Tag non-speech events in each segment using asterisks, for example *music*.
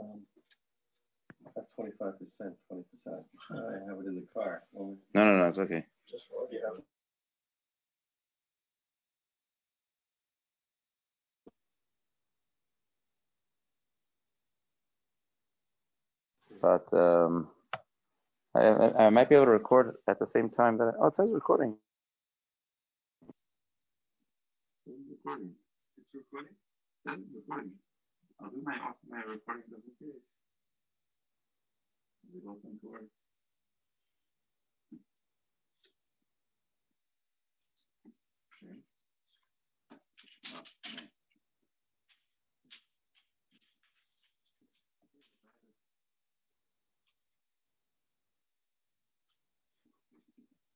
Um, That's twenty-five percent, twenty percent. I have it in the car. No, no, no, it's okay. Just what you have. But um, I, I, I might be able to record at the same time that. oh, it says recording. recording. It's recording. Then recording. I'll do my off my recording doesn't case. We open door. Okay. Okay.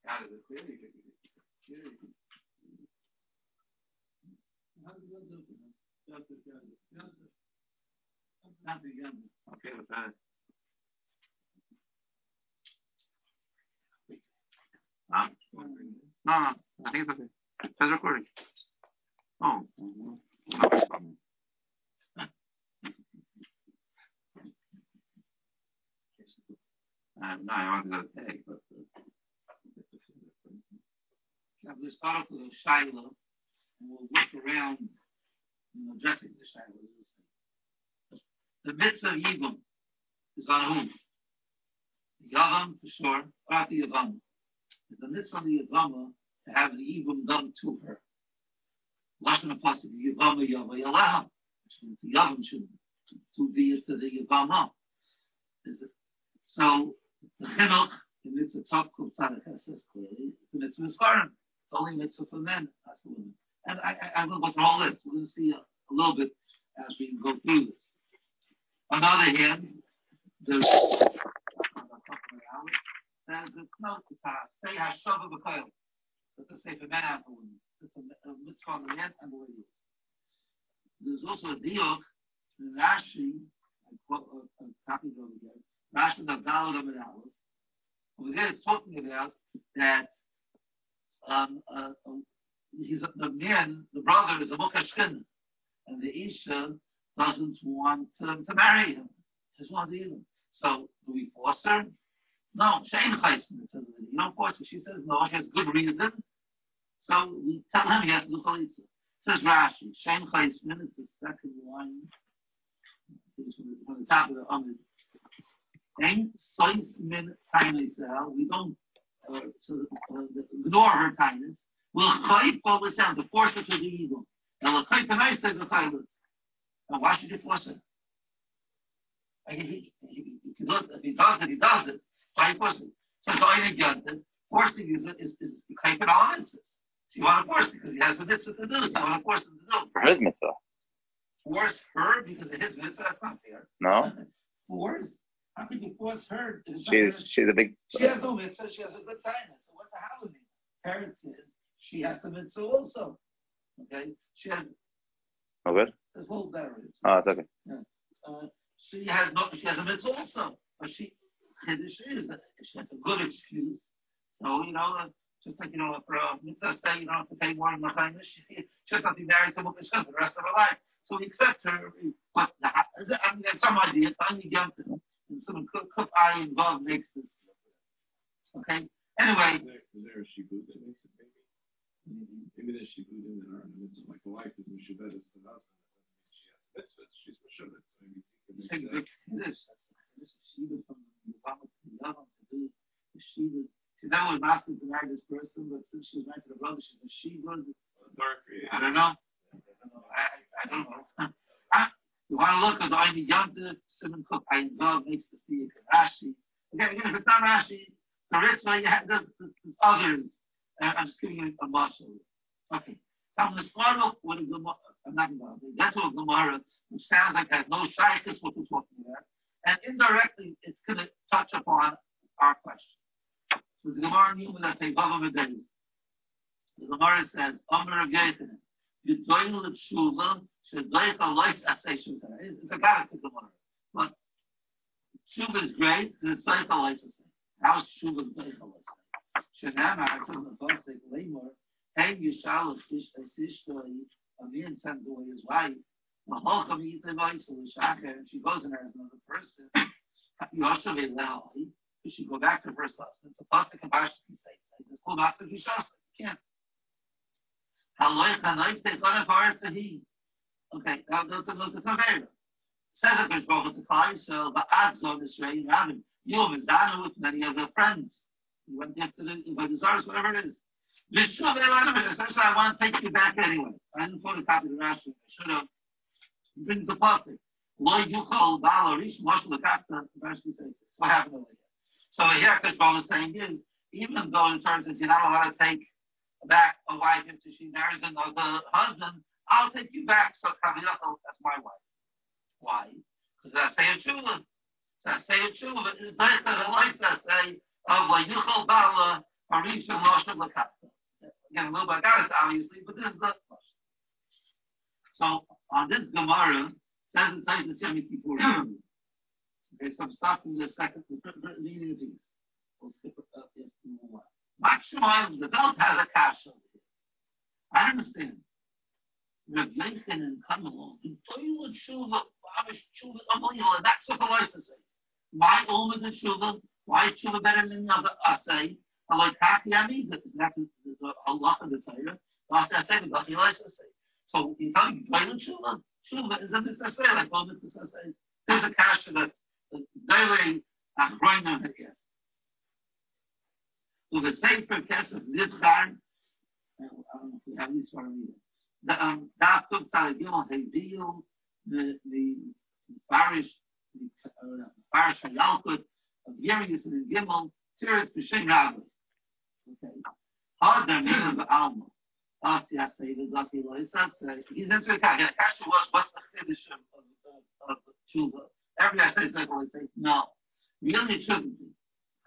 Out of the clear, you can, clear, you can Okay with that. Huh? No, no, I think it's okay. It's recording. Oh. I wanted to take, but. Uh, we start with Shiloh and we'll work around you know, addressing the Shiloh. The mitzvah of Yibum is on whom? Yavam for sure, or the Yavam. It's the mitzvah of the Yavama to have the Yibum done to her. Lashon Apostle, the Yavama Yava Yalaha, which means the Yavam should to, be to the Yavama. So the Chinuch, the mitzvah top kuf tzaddik says clearly, the mitzvah is It's only mitzvah for men, not for women. And I, I, I'm going to go through all this. We're going to see a, a little bit as we go through this. On the other hand, there's there's a no say hashava b'koil. Let's just say for men and for women. It's a, a mitzvah on the men and the ladies. There's also a diok in Rashi. I quote a, a copy over here. Rashi the Dalad of Aleph. Over there, it's talking about that um, uh, he's the man, the brother is a mukashkin, and the isha doesn't want to, to marry him. Just wants even. So do we force her? No, Shane Chaisman says you don't force her. She says no, she has good reason. So we tell him he has to do chalitza. Says Rashi, Shane Chaisman is the second line. From the top of the Amid. Ain't Soismin tiny We don't uh, so, uh, ignore her kindness will chayf all this down to force it to the evil. And will chayf and I say the chaylis. Now why should you force it? Like he, he, he, he does, if he does it, he does it. Why you force it? So you get. Forcing is is is chayf and all mitzvahs. So you want to force it because he has a mitzvah to do. So I want to force him to do. For his mitzvah. Force her because of his mitzvah. That's not fair. No. Force. How could you force her? She's she's a big. She has no mitzvah. She has a good time. So what the hell is it? Parents is she has the mitzvah also. Okay, she has. Oh, good. There's whole barriers. Oh, it's okay. Yeah. Uh, she has no. She has a mitzvah also, but she Kiddush is she has a good excuse. So you know, uh, just like you know, for a mitzvah say you don't have to pay more than the *laughs* she, she has not be married to Mukha for the rest of her life. So we accept her, but the, I mean, there's some idea. Finally, get and some cook, cook eye involved makes this. Okay. Anyway. Is there a shibud that makes it maybe? Maybe there's in there, and this like a wife is mishabed is the husband. She has mitzvahs, she's mishabed. So maybe it's a good this. This is shibud from the Yavama to to do the shibud. See, that was asking to marry this person, but since she's married to the brother, she's a shibud. I don't know. I, I don't know. *laughs* you want to look at the Aini Yanta, Simon Cook, Ayin Dog makes the see Rashi. Okay, again, if it's not Rashi, the rich one, you have, there's, there's others uh, I'm just giving you a muscle. Okay. Now the Gemara, what is Gemara? Not Gemara. That's what Gemara, which sounds like has no shyness what we're talking about, and indirectly it's going to touch upon our question. So the Gemara knew that they government days. The Gemara says, "Amr Gaitin, you doil the Tshuva, should doil the life asay shula." It's a guy to Gemara, but Tshuva is great. It's doil the life asay. How's Tshuva? doil the life asay? Shenamah, I told the boss, they lay more hey Yishal is Ishtoi, a man sends away his wife, The of the shaka, and she goes in there as another person. Be now. You should go back to the first lesson. It's a and bash to say. It's called master kishasa. You can't. Haloy chanoy te kona far to he. Okay, now that's a that's a favor. Says a Kosh Baruch the Klai, so the odds on this way, Rabin, you have Zana with many of their friends. You went after the, by the Zars, whatever it is. Vishuv Elanamid, essentially I want to take you back anyway. I didn't photocopy the Rashi. I should have. He brings the plastic. Lloyd Yuchol, Bala, Rish, Marshall, the Rashi says, what happened over here? So here, Baruch is saying is, even though in terms of you're not allowed to take back a wife if she marries another husband, I'll take you back. So Kaviyachal, that's my wife. Why? Because I say a tshuva. I say a tshuva is better than like I say of like Yuchal Bala Harisha Moshe Lakata. Again, a little bit got it obviously, but this is the So on this Gemara says it says the Semi Kippur. Okay, so I'm starting the second the leading piece. We'll skip it up yes, more. Maximum the belt has a cash over here. I understand. Rav and Kamelon, in toilet tshuva, Amish tshuva, unbelievable. That's what the license say. My own is tshuva. Why is better than the other? I say, I like happy I mean, that's the Allah of the Torah. Last license say. So you tell me, toilet tshuva, tshuva is a mitzvah, like all mitzvah says. There's a cash that daily achroinim has. So the Sefer Kesef Nidchar, I don't know if we have this one either the um, the Gimel Hebiyu, the parish the parish Hayalkut of Yerius and Gimel Tiris B'Shem Rabbi. Okay. The name Alma. Asked the Asay the Lucky Loisas. He's into the Kasha. Kasha was what's the Chiddush of of Tshuva. Every Asay is like always say no. Really shouldn't be.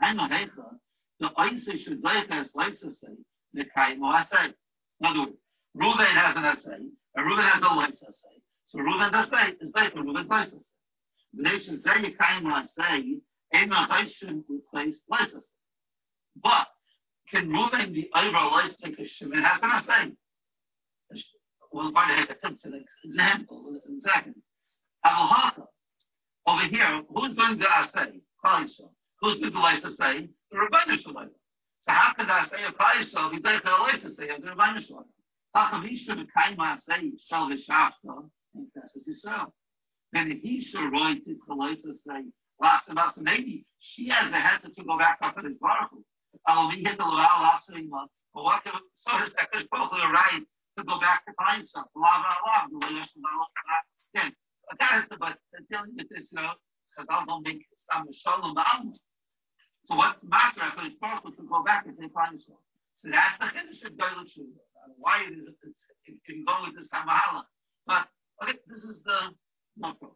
I know Hecha. The Oisa should like as Loisa say the Kaimo Asay. In other words. Reuven has an essay, and Reuven has a essay. So Reuven's essay is based on Reuven's life essay. The nation say you kind of say, Ein Hashem replace life essay. But can Reuven be over a life because Shimon has an essay? We'll find out an example in a second. Avalhaka. Over here, who's doing the essay? Kalisha. Who's doing the life essay? The Rabbanu Shalom. So how could I say a Kalisha be on a life essay of the Rabbanu Shalom? Ach, wie should kein mal say, shall the shafta, and das ist Israel. Then he should write to Chaloisa say, last of us, maybe she has the head to go back up to the Baruch. The but what if, so is that there's both the right to go back to find stuff. Love and love, the way know. Again, that is the but dealing with this, you know, because I don't make some shalom So what's the matter? I could Baruch to go back and they find stuff. So that's the Chiddush of Shuvah. Why it is, it can go with this Kamahala. But, okay, this is the approach.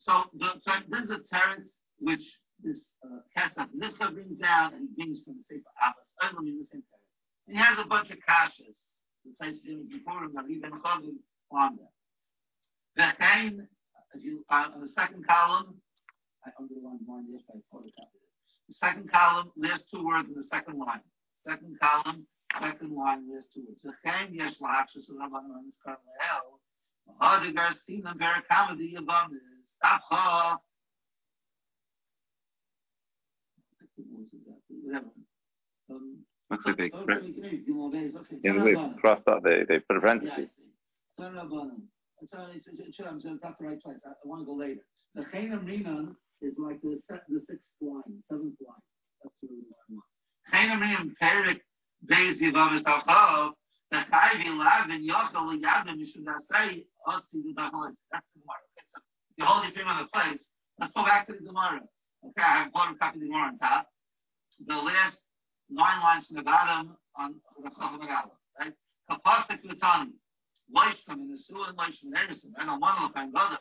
So, the, so this is a teretz which this uh, Kesach Nifcha brings down and he from the Sefer Abbas. The same he has a bunch of kashas. The place in him, that even Chavim on there. V'chein, uh, on the second column, I underlined mine yesterday, I photocopied. The second column, there's two words in the second line. Second column, second line, there's two words. Lechem yesh la'achshus rabbanon is kar lehel. Hadigar sinam berakamadi yavam is tapcha. Looks like they, Oh, cr- okay, great. You know, there's- okay. yeah, they Rabbanon. crossed out, they, they put a Yeah, I parenthesis. sure, I'm saying that's the right place. I, I want to go later. The Chainam Rinan is like the the sixth line, seventh line. That's the one I want. Chainam Rinan Perik Beis Yivavis Alchav. The Chayvi Lavin Yochel Yavin Mishum Dasei Osti the Dacholis. That's the Gemara. Okay, so you hold your finger on the place. Let's go back to the Gemara. Okay, I have one copy of the Gemara on top. The last nine lines from the bottom on the Megala, right? Kapasik Lutani. Leishkom in the sewer and Leishkom in Emerson. I know one of them brother.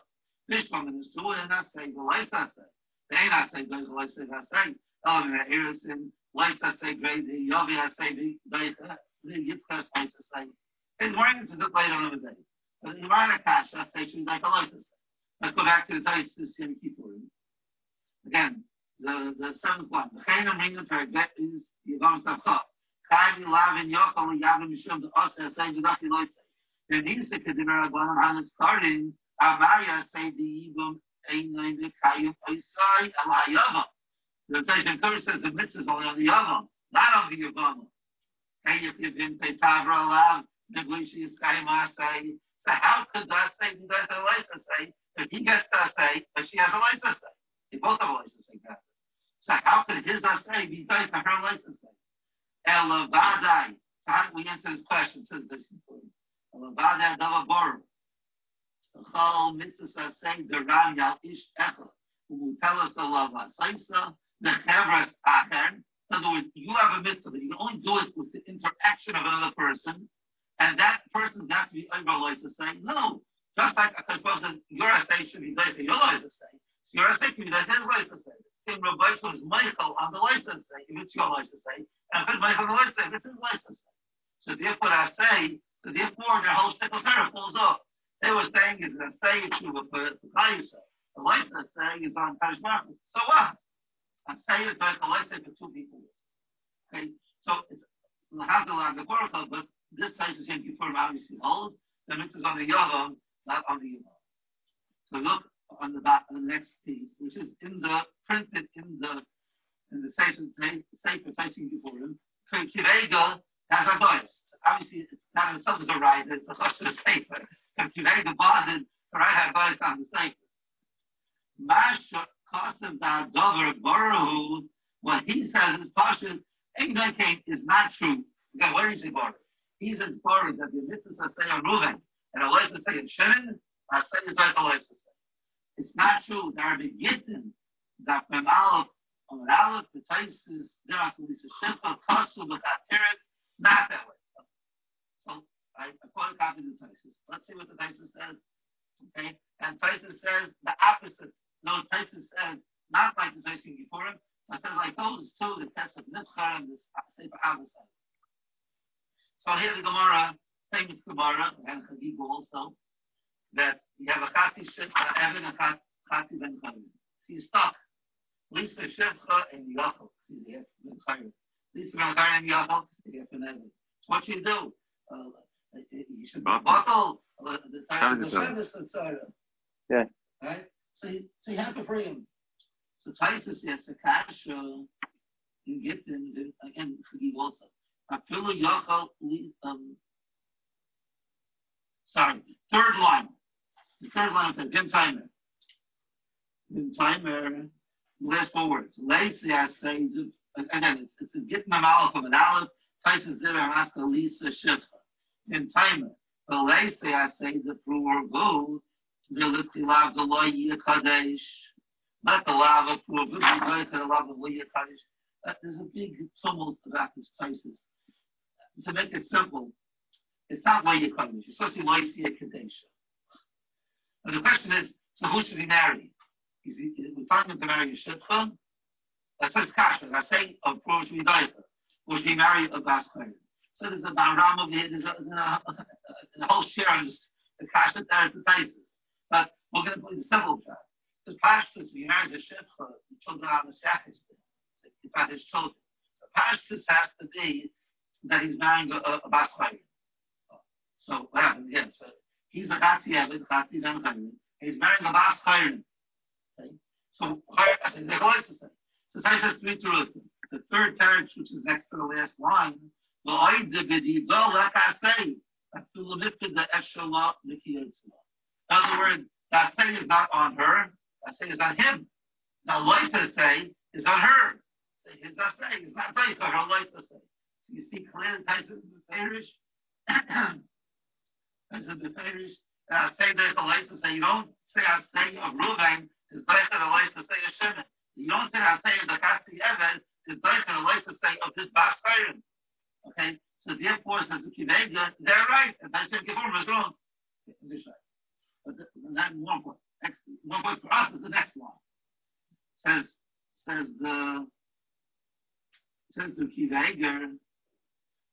Fishkom in the sewer and I say, the Leis I say. They ain't I say, the Leis I say. Element of Erison, Leis say, great, the Yovi I say, the, the, the Yitzchak I say. It's more into the later on in the day. But the Yvana Kash, I say, she's like a Leis I. Let's go back to the Tais, this Yom Kippur. Again, the, the seventh one. The Chainam Ringan Target is Mishum, the the The the Yibum the. The says the mitzvah is only on the Yavam, not on the Yavam. The Asai. So how could that say, he does have a license say, if he gets that say, but she has a say? They both have a license say. So how could his say be tied to her say? Elavadai. So how do we answer this question? Says this important. Elavadai Davaboru. Chol mitzvah say the ram yal ish echa. Who tell us a love asaisa the chevras acher. In other words, you have a mitzvah, but you can only do it with the interaction of another person, and that person has to be over to say no. Just like a says, your essay should be there for your license say. So your essay can be there for his license say. Same Rabbi was Michael on the license say, if it's your license say, and it's Michael on the license say, if it's his license say. So therefore I say, so therefore the whole stick of falls off. They were saying is that say tshuva for Chayusa. The license saying is on Tash So what? And say is like a license for two people. Okay, so it's Lahazal the Oracle, but this place is in Kippur obviously old. The mitzvah is on the Yavam, not on the Yavam. So look on the back, on the next piece, which is in the printed in the in the station Sefer facing Kippurim. Kivega has a voice. Obviously, it's not itself is a right. It's a choshev sefer if you make the right have advice on the site. Masha Kosev da Dover Borahu, what he says is Pasha, Ignorant is not true. Again, where is he born? He's in Torah that the mitzvah say on Reuven, and Allah say in Shimon, I say is like say. It's not true. There are beginning that from Aleph, on Aleph, the Taisis, there are some Shimcha, Kosev, with that not that way. Right? According to the Taisus. Let's see what the Taisus says. Okay? And Taisus says the opposite. No, Taisus says not like the Taisus before him, but says like those two, the test of Nifchar and the uh, Sefer Avosai. So here the Gemara, famous Gemara, and Chagig also, have a Chati Shifcha, Evan, and Chati Ben Chayim. He's stuck. Lisa Shifcha and Yachel. See the Ben Chayim. Lisa Ben Chayim and Yachel. See the Evan. So what you do? Uh, you should bottle the time of the service, etc. Yeah. Right? So you, so you have to free him. So Taisus yes, the kasha in Gittin, again, forgive also. Afilu Yachal, um, sorry, third line. Line says, Dim Timer. Dim last four words. Lacy, I say, again, it's a Gittin Amalek of an Aleph. Taisus did ask Lisa Shifra in time. But I say the prover go, the little love the law Kadesh, not the love of but the love of Kadesh. There's a big tumult about this crisis. To make it simple, it's not Loya Kadesh, it's supposed to be Loya Kadesh. But the question is, so who should he marry? Is he, is we talking to marry a Shitfa? That's his kasha. I say, of course, we die. Or should he marry a Basmayer? So there's a Baram of here, there's a, there's a, a whole share on the kasha there at the places. But we're going to put the simple part. The pashtus, he marries a shifcha, the children are the shachis. It's not his children. The pashtus has to be that he's marrying a, a, a So what happens again? So he's a chati eved, chati ben chayim. He's marrying a bas chayim. Okay? So I said, so Taisa three truths. The third teretz, which is next to the last line, in other words, that say is not on her, that say is on him. Now, Loisa say is on her. His say is not for her Loisa say. So you see clearly *clears throat* Tyson Beferish. Tyson Beferish. And I say there's a say. You don't say I say of Ruvain is better a Loisa say of Shimon. You don't say I say of the Kasi Evan is better a Loisa say of this Bas Okay, so therefore, says the Kivega, they're right, and I said Kivur was wrong. But that one point, one point for us is the next one. Says says the says the Kivega.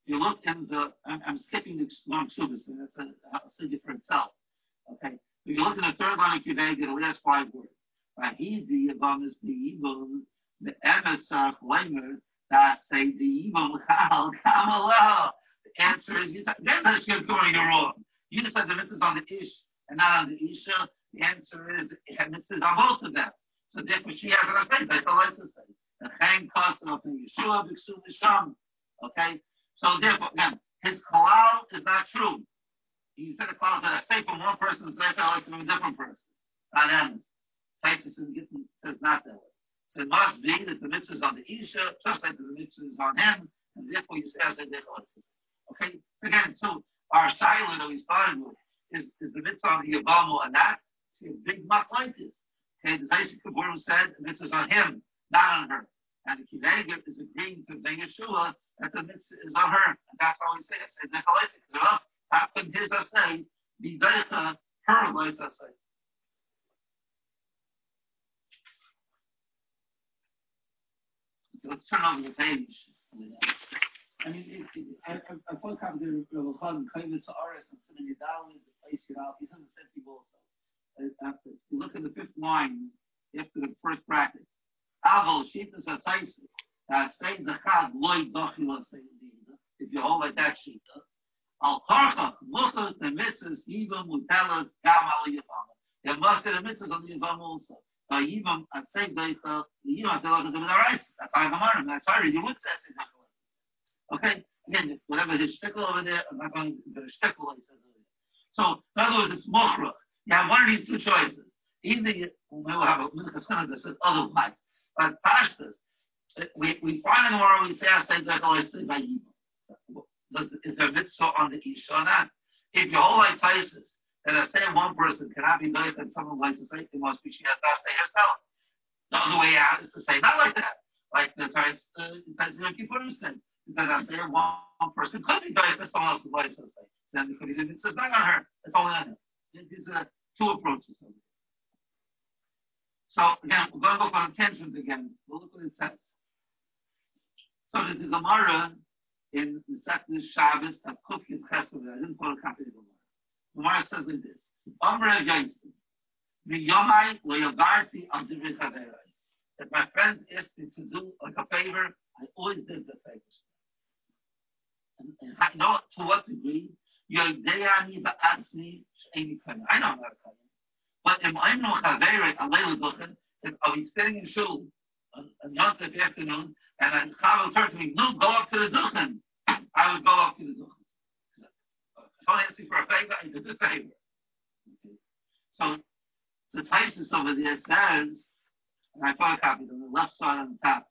You look in the. I'm, I'm skipping the long subas, and that's a, a for itself. Okay, if you look in the third line of Kivega, the last five words. Vahidi Yavamis Be'ibel the Emesar Flamer that say the evil *laughs* chal kamalel. The answer is you then that's going wrong. You just said the mitzvah on the ish and not on the isha. The answer is the mitzvah is on both of them. So therefore she has an say. That's all I say. The chain cost of Yeshua b'ksu nisham. Okay. So therefore, again, his kalal is not true. He said a kalal that I say from one person's life, I from a different person. Not him. Taisus says not that way. So it must be that the mitzvah is on the Isha, just like the mitzvah is on him, and therefore you say, I said, Okay? Again, so our silent that we started with is, is the mitzvah on the Yabamu and that. See, a big this. Okay, the Taisik Kaburim said the mitzvah is on him, not on her. And the Kivega is agreeing to the Yeshua that the mitzvah is on her. And that's how we say it. Say, Because how can his say be Deicha, her life say? let's turn over the page. I mean, it, it, I, I, I thought of the Relachan, Kaimitz Aris, and Sinan Yadali, the place it out. These are the same people also. After, uh, you uh, look at the fifth line, after the first bracket. Aval, Shitas Say the Chad, Loy Dochila, say if you hold like that Shita. Al look at the mitzvahs, even Mutelas, Gam Ali Yavama. There must be the mitzvahs on the Yavama also. Vayivam asay doicha, Vayivam asay doicha zeh midarais. That's how Gemara, that's sorry, you would say doicha. Okay, again, whatever his shtickle over there, I'm not going to the shtickle he says over there. So, in other words, it's mochra. You have one of these two choices. Either you will have a minchas that says otherwise. But pashtas, we, we find in Gemara, we say. Is there mitzvah on the Isha or not? If your whole life places, that I say one person cannot be nice and someone likes to say it must be she has to say herself. The other way out is to say not like that. Like the Tais Yom Kippur said. Because I say one, person could be nice and someone else is likes to say. Then because it's not on her. It's only on him. These are two approaches. So again, we're going to go for intentions again. We'll look what it says. So there's a Gemara in the second Shabbos of Kufkin Chesed. I didn't put a copy of the Gemara. Gemara says like this. Amr Yosef, Miyomai loyavarti al. If my friends asked me to do like a favor, I always did the favor. And, and I know to what degree. Yodeani ba'atzmi she'eni kain. I know I'm not a kain. But if I'm no aleilu duchen, if I'll be sitting in shul Yontif afternoon, and a chaver turns to me, no, go up to the duchen. I would go up to the duchen someone asks me for a favor, I do the favor. So the Taisus over there says, and I photocopied on the left side on the top,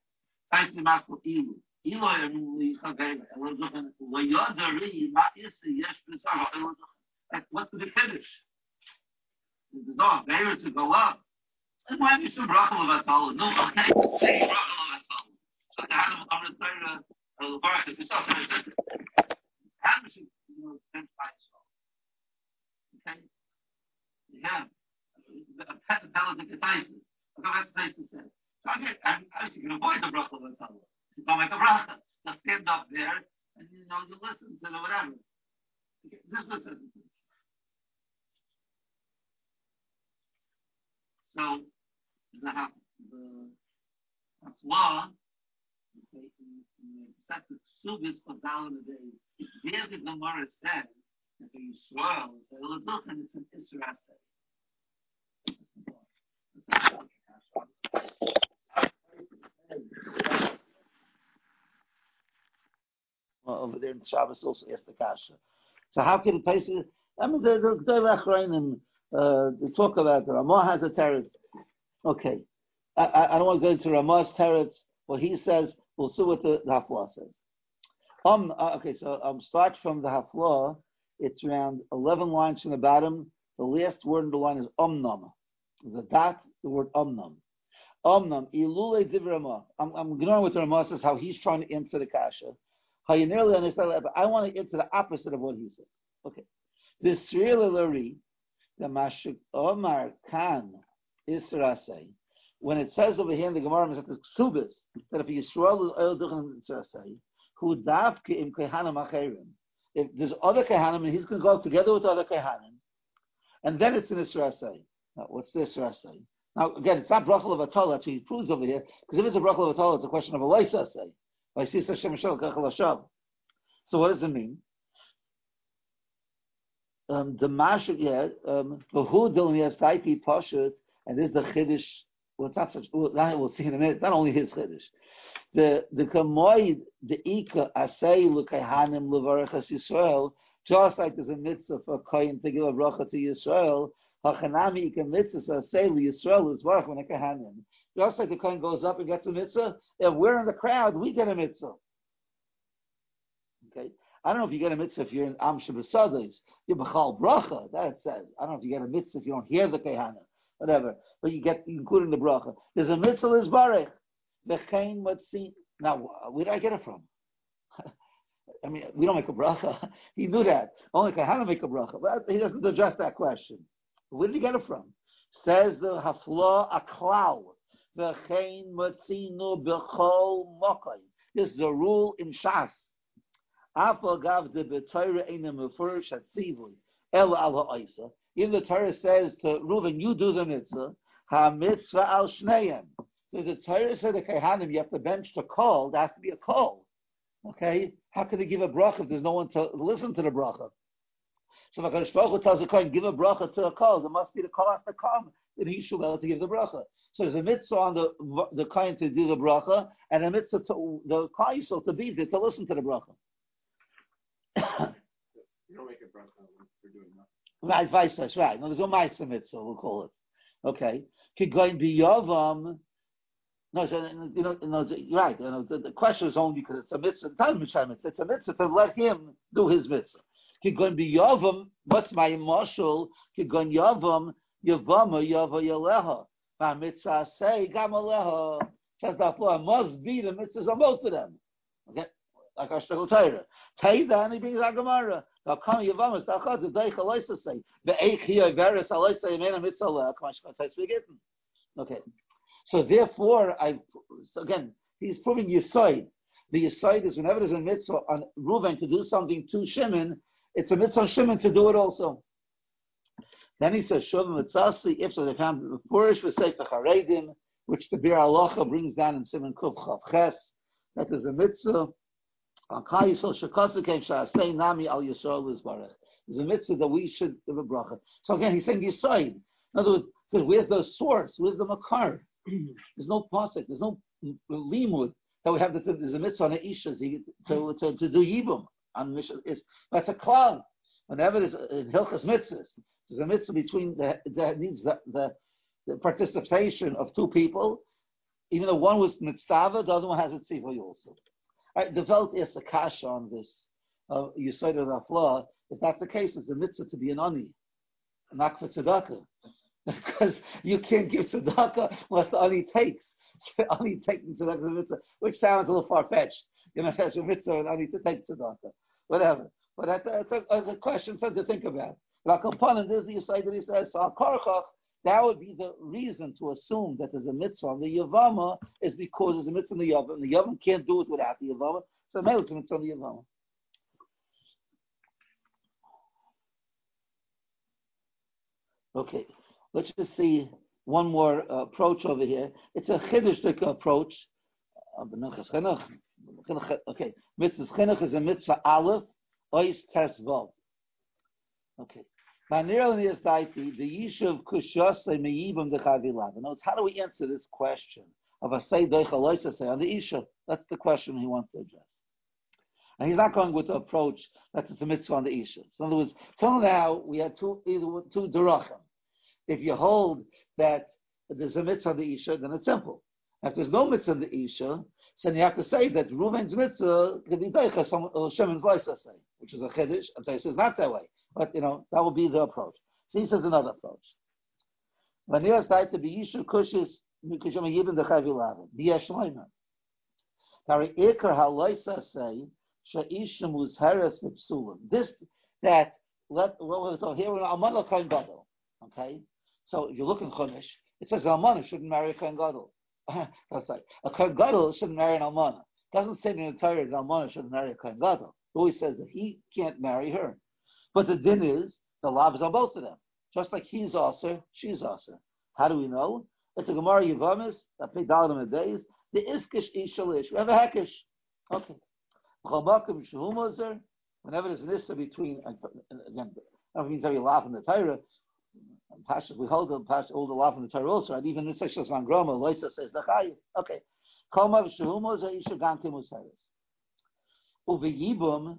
Taisus Maskal Ilu. Ilu Emuli Chavera, Elo Duchen, Lo Yodari, Ma Isi, Yesh Pesach, Elo Duchen. What's the finish? There's no favor to go up. Why you some bracha Atala? No, okay. Bracha Atala. So the Hanam Amrit Torah, Barak is yourself, and it's just, knows ten times so. Okay? Yeah. A pet of Pelican Tyson. Look what Tyson said. So I get, I, I you can avoid the bracha. You don't make a bracha. Just stand up there and you know you listen to the whatever. Okay, this is what says So the the law okay, in, in the second subis of Dalam there the Gemara says that the Yisrael, the Eladochan is an Isra well, over there in Shabbos also asked the Kasha. So how can pay? I mean, the the the uh, they talk about the Ramah has a teretz. Okay, I, I, I don't want to go into Ramah's teretz. What he says, we'll see what the, the says. Um, uh, okay, so um, start from the hafla. It's around 11 lines from the bottom. The last word in the line is omnam. A dot, the word omnam. Omnam, ilule divrama. I'm, I'm ignoring what the Ramah says, how he's trying to answer the kasha. How you nearly understand that, but I want to answer the opposite of what he says. Okay. This really the mashik omar kan israsei. When it says over here in the Gemara, the that if Yisrael is oil duchen israsei, who davke im kehanim acherim. If there's other kehanim and he's going to go together with other kehanim, and then it's an Israel Now, what's the Israel Now, again, it's not brachal of atol. That's what he proves over here. Because if it's a brachal of atol, it's a question of a loisa say. So what does it mean? um, the Mashal, yeah, um, who Taiti Pashut, and this is the Chiddush, well, it's not such, we'll see in a minute, not only his Chiddush. The, the Kamoid, the Ika, Asay, Lukahanim, Levarachas Yisrael, just like there's a mitzvah for kohen to give a bracha to Yisrael, Hachanami Ika mitzvah, Asay, Yisrael, is Varach, when a Kahanim. Just like the kohen goes up and gets a mitzvah, if we're in the crowd, we get a mitzvah. Okay? I don't know if you get a mitzvah if you're in Am Shabbasadis. You're Bechal Bracha, that says. I don't know if you get a mitzvah if you don't hear the Kehana, whatever. But you get, including the Bracha. There's a mitzvah is Barech. Now, where did I get it from? *laughs* I mean, we don't make a bracha. *laughs* he knew that. Only Kahana make a bracha. But he doesn't address that question. Where did he get it from? Says the Hafla Aklau. V'chein matzinu b'chol mokai. This is a rule in Shas. Afal gav de b'toyre eina mefurish hatzivui. El ala. Even the Torah says to Reuven, you do the mitzvah. Ha mitzvah al shneim. So the Torah said to Kehanim, you have to bench to call. There has to be a call. Okay? How can they give a bracha if there's no one to listen to the bracha? So if HaKadosh Baruch Hu tells a Kohen, give a bracha to a call, there must be the call has to come. Then he should be able to give the bracha. So there's a mitzvah on the the Kohen to do the bracha, and a mitzvah to the Klal to be there to listen to the bracha. You don't make a bracha for doing nothing. Right, vice versa, right. No, there's no mitzvah, we'll call it. Okay. Could go and be Yavam. No, you know, you know, right. You know, the, the question is only because it's a mitzvah. It's a mitzvah. It's to let him do his mitzvah. Could go and be Yavam. What's my marshal? And Yavam. Yavama Yava Yaleha. My mitzvah say Gamaleha. Says the floor must be the mitzvahs on both of them. Okay. Like our struggle Torah. Taida, and he brings our Gemara. Now come Yavamas, Tachad, the Deich Aloisa say, the Eich here, Veris Aloisa, Yemena Mitzvah, come on, Shkot Begitten. Okay. So therefore, I, so again, he's proving Yisoid. The Yisoid is whenever there's a mitzvah on Reuven to do something to Shimon, it's a mitzvah on Shimon to do it also. Then he says, Shuv Mitzasi, if so, they found Purish for Sefer Charedim, which the Bir Alocha brings down in Simon Kuf Chav Ches, that is a mitzvah on Shekasa came Shasei Nami Al Yisrael Barach. There's a mitzvah that we should give a bracha. So again, he's saying Yisoid. In other words, because where's the source? Where's the makar? *clears throat* There's no pasuk. There's no limud that we have. The, there's a mitzvah on the isha to, to, to, to do yibum on mission. That's a cloud. Whenever there's in Hilchas mitzvahs, there's a mitzvah between the, that needs the, the, the participation of two people. Even though one was mitzvah, the other one has a tzivah also. The Welt is a kasha on this. Uh, you said it afla. If that's the case, it's a mitzvah to be an ani, not for tzedakah, because you can't give tzedakah unless the ani takes. So *laughs* ani taking tzedakah is mitzvah, which sounds a little far fetched. You know, *laughs* that's a mitzvah and ani to take tzedakah, whatever. But that's a, that's a, that's a question something to think about. Like upon this, you say that he says, that would be the reason to assume that there's a mitzvah on the Yavama is because there's a mitzvah on the Yavam. And the Yavam can't do it without the Yavama. So maybe it's a mitzvah on the Yavama. Okay, let's just see one more uh, approach over here. It's a chiddushlik approach. Okay, mitzvah chinuch is a mitzvah aleph, ois tes vav. Okay, the Yishuv Kushose Meyibim the Chavilav. Notice how do we answer this question of a say on the Yishuv? That's the question he wants to address. And he's not going with the approach that it's a mitzvah on the Isha. So in other words, till now we had two either two derachim. If you hold that there's a mitzvah on the Isha, then it's simple. If there's no mitzvah on the Isha, then you have to say that Ruven's mitzvah could be deicha uh, Shemon's loisa say, which is a chiddush. And he says not that way. But you know that will be the approach. So he says another approach. When you start to be Yishu Kushis Mikushim Yibin the Chavilav, be a Shloima. Tari Ikar Haloisa say Sha'ishim was Heres Vipsulim. This that we're talking here we're Almana Kohen Gadol. Okay, so you look in Chumash, it says Almana shouldn't marry a Kohen Gadol. *laughs* That's right. a Kohen Gadol shouldn't marry an Almana. It doesn't say in the Torah that Almana shouldn't marry a Kohen Gadol. It always says that he can't marry her. But the din is the lav is on both of them. Just like he's also, she's also. How do we know? It's a Gemara pay dollar in the days. The iskish ishalish. We have a hekish. Okay. Whenever there's an issa between, again, I don't mean every laugh in the Torah. We hold the Pashas, all the laugh in the Torah also, right? Even in Seshas Man Groma, Loisa says the Chayiv. Okay. Koma v'shehumos ha'isha gam kemusaris. Uveyibum,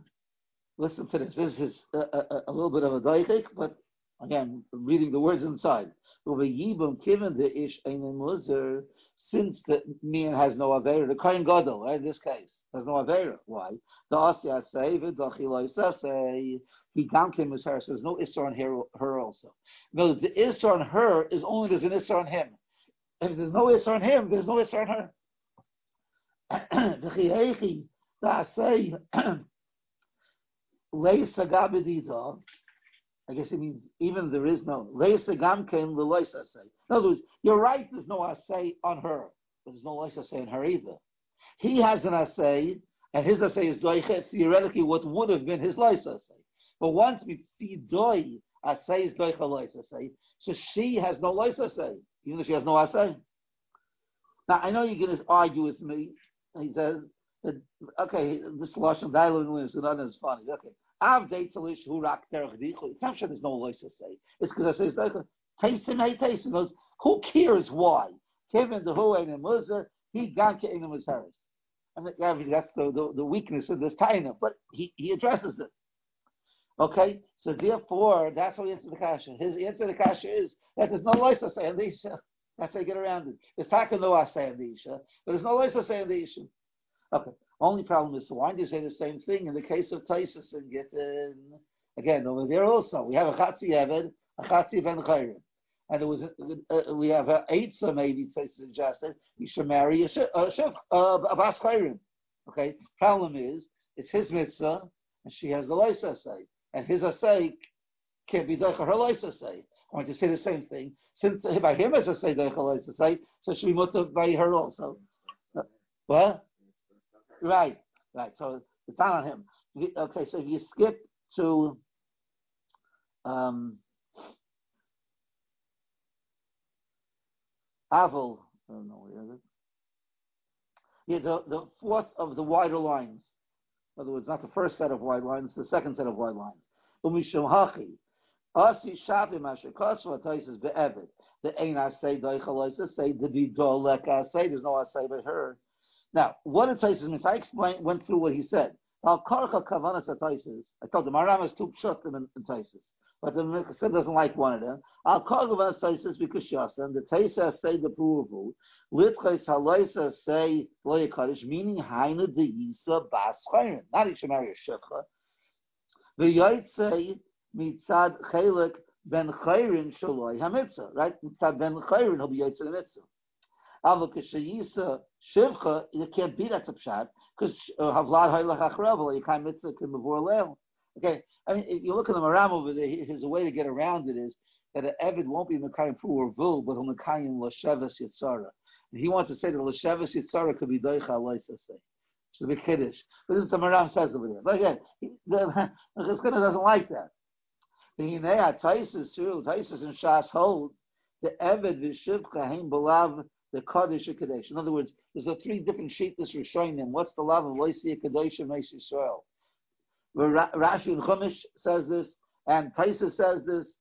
listen to this. This is a, a, a little bit of a daichik, but again, reading the words inside. Since the man has no avera, the kohen gadol, right? In this case, has no avera. Why? The asya say v'dachiloi say he gam kemusaris. There's no isser on her, her also. No, the isser on her is only there's an isser on him. If there's no isser on him, there's no isser on her. V'chihechi say *clears throat* leisa gabedida. I guess it means even there is no. In other words, you're right. There's no assay on her, but there's no say on her either. He has an assay, and his assay is doiche. Theoretically, what would have been his say. But once we see doi assay is doiche leisa say, so she has no say, even though she has no assay. Now I know you're going to argue with me. He says okay, this lashon dialogue is not as funny. Okay, It's not sure there's no voice to say. It's because I say taste him, hey taste him. Goes, who cares why? Kevin the who ain't a muzer, he ganke in the mean, yeah, that's the, the, the weakness of this taina, but he, he addresses it. Okay, so therefore, that's how he answers the kasha. His answer to the kasha is that there's no voice to say the isha. That's how you get around it. It's taka no say the isha, but there's no voice to say the isha. Okay. Only problem is, why do you say the same thing in the case of Taisus and Gittin? Again, over there also, we have a Chatzi Eved, a Chatzi Ben Chayrim. And there was a, uh, we have a Eitzah maybe Taisus suggested, you should marry a, Shif, a, a Bas Chayrim. Okay? Problem is, it's his mitzvah, and she has the Loisa say. And his Asay can't be Deicha, her Loisa say. I want to say the same thing. Since by him as a say Deicha Loisa say, so she must have by her also. What? Right, right. So it's not on him. Okay, so if you skip to um, Aval, I don't know where is it. Yeah, the, the fourth of the wider lines. In other words, not the first set of wide lines, the second set of wide lines. Umishum hachi. Asi shabim asher kosva be'evid. The ein asay doichaloisa say the bidol lek asay. There's no asay but her. Now, what it says is, I explained, went through what he said. Al karcha kavanas. I told him, Aram is two pshutim in, taisis. But the Mekassim doesn't like one of them. Al karcha kavanas taisis because shasam. The taisa say the pruvu. Litchais halaisa say loyakadish, meaning haina de yisa bas chayrin. Not ishamari shekha. The say mitzad chelik ben chayrin shaloi hamitzah. Right? Mitzad ben chayrin, he'll be yaitza the mitzvah. Avakashayisa Shivcha, you can't be that pshat because uh, Havlad Haylach Achravel, you can't mitzvah before leil. Okay, I mean, you look at the Maram over there, his way to get around it is that an Evid won't be Mekayim Fu or Vul, but he'll Mekayim Lasheves Yitzara. And he wants to say that Lasheves Yitzara could be Doicha Leisa say. It's a Kiddush. This is the Maram says over there. But again, the *laughs* Chizkana doesn't like that. The Hinei Taisus Taisus and Shas hold the Evid V'Shivcha Haim Belav the Kaddish Kadesh. In other words, there's a three different shittas we're showing them. What's the love of Loisia Kadesh and Yisrael? Rashi and Chumash says this, and Taisa says this,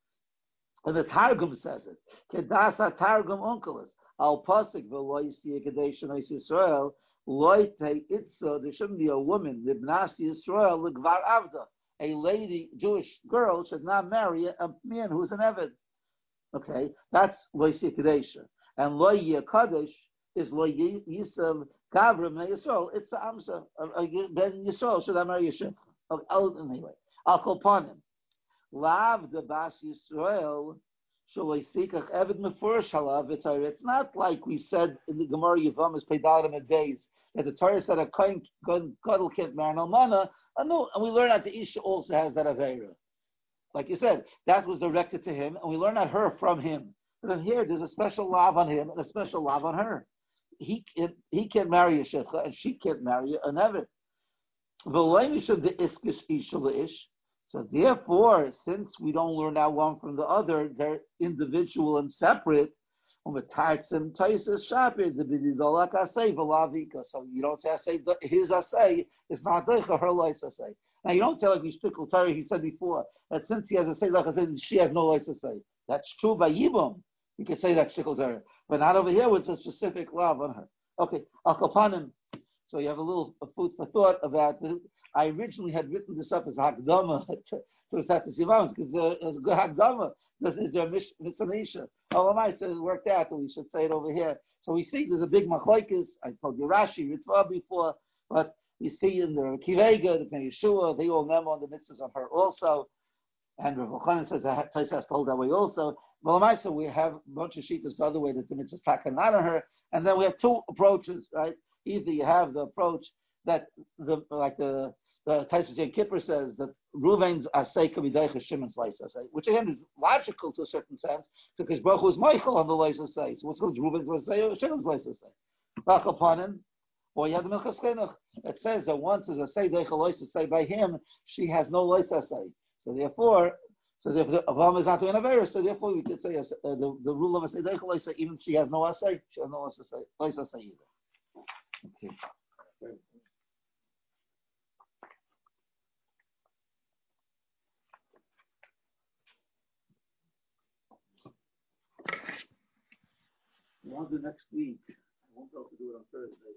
and the Targum says it. Kedasa Targum Unkelis. Al Pasik Veloisia Kadesh and Yisrael. Loite Itza, there shouldn't be a woman, Libnasi Yisrael, Ligvar Avda. A lady, Jewish girl, should not marry a man who's an Evid. Okay, that's Loisia Kadesh and lo Kadosh is lo yisav kavrim Yisrael. It's the amsa ben Yisrael should amar Yisrael. Anyway, I'll call upon him. Lav the bas Yisrael. It's not like we said in the Gemara Yavamas Pedalim days that the Torah said a kohen gadol can't marry an almana. And uh, no, and we learn that the Isha also has that avera. Like you said, that was directed to him, and we learn that her from him. But here, there's a special love on him and a special love on her. He can, he can't marry a shechha and she can't marry a nevet. So therefore, since we don't learn that one from the other, they're individual and separate. So you don't say his Asay is not Deicha, her lice Asay. Now you don't tell like Yishtikul Torah, he said before, that since he has a say like I said, she has no lice Asay. That's true by Yibum. You can say that Shtikul Torah. But not over here with a specific love on her. Okay, Akapanim. So you have a little food for thought about this. I originally had written this up as Hakdama *laughs* to Satis Yavams because uh, it's good Hakdama. This is their Mitzanisha. Oh, my, so it worked out, and we should say it over here. So we see there's a big machlokes. I told you Rashi, Ritva before, but we see in the Kivega, the Yeshua, they all memo on the mitzvahs of her also. And Rav Chanan says that Taisas told that way also. Well, so we have a bunch of sheets the other way that the mitzvahs taka not on her, and then we have two approaches, right? Either you have the approach that the like the the Taisus Yen Kippur says that Ruvain's be deicha Shimon's leis asay, which again is logical to a certain sense because Baruch was Michael on the leis asay. So what's called Ruvain's asay or Shimon's leis asay? Back upon him, or the Minchas Chinuch. It says that once is asay deicha leis asay by him, she has no leis asay. So therefore. So if the Avam is not doing a virus, so therefore we could say uh, the, the rule of a Sedech even if she has no asay, she has no asay either. Okay. We'll the next week. I won't be able to do it on Thursday.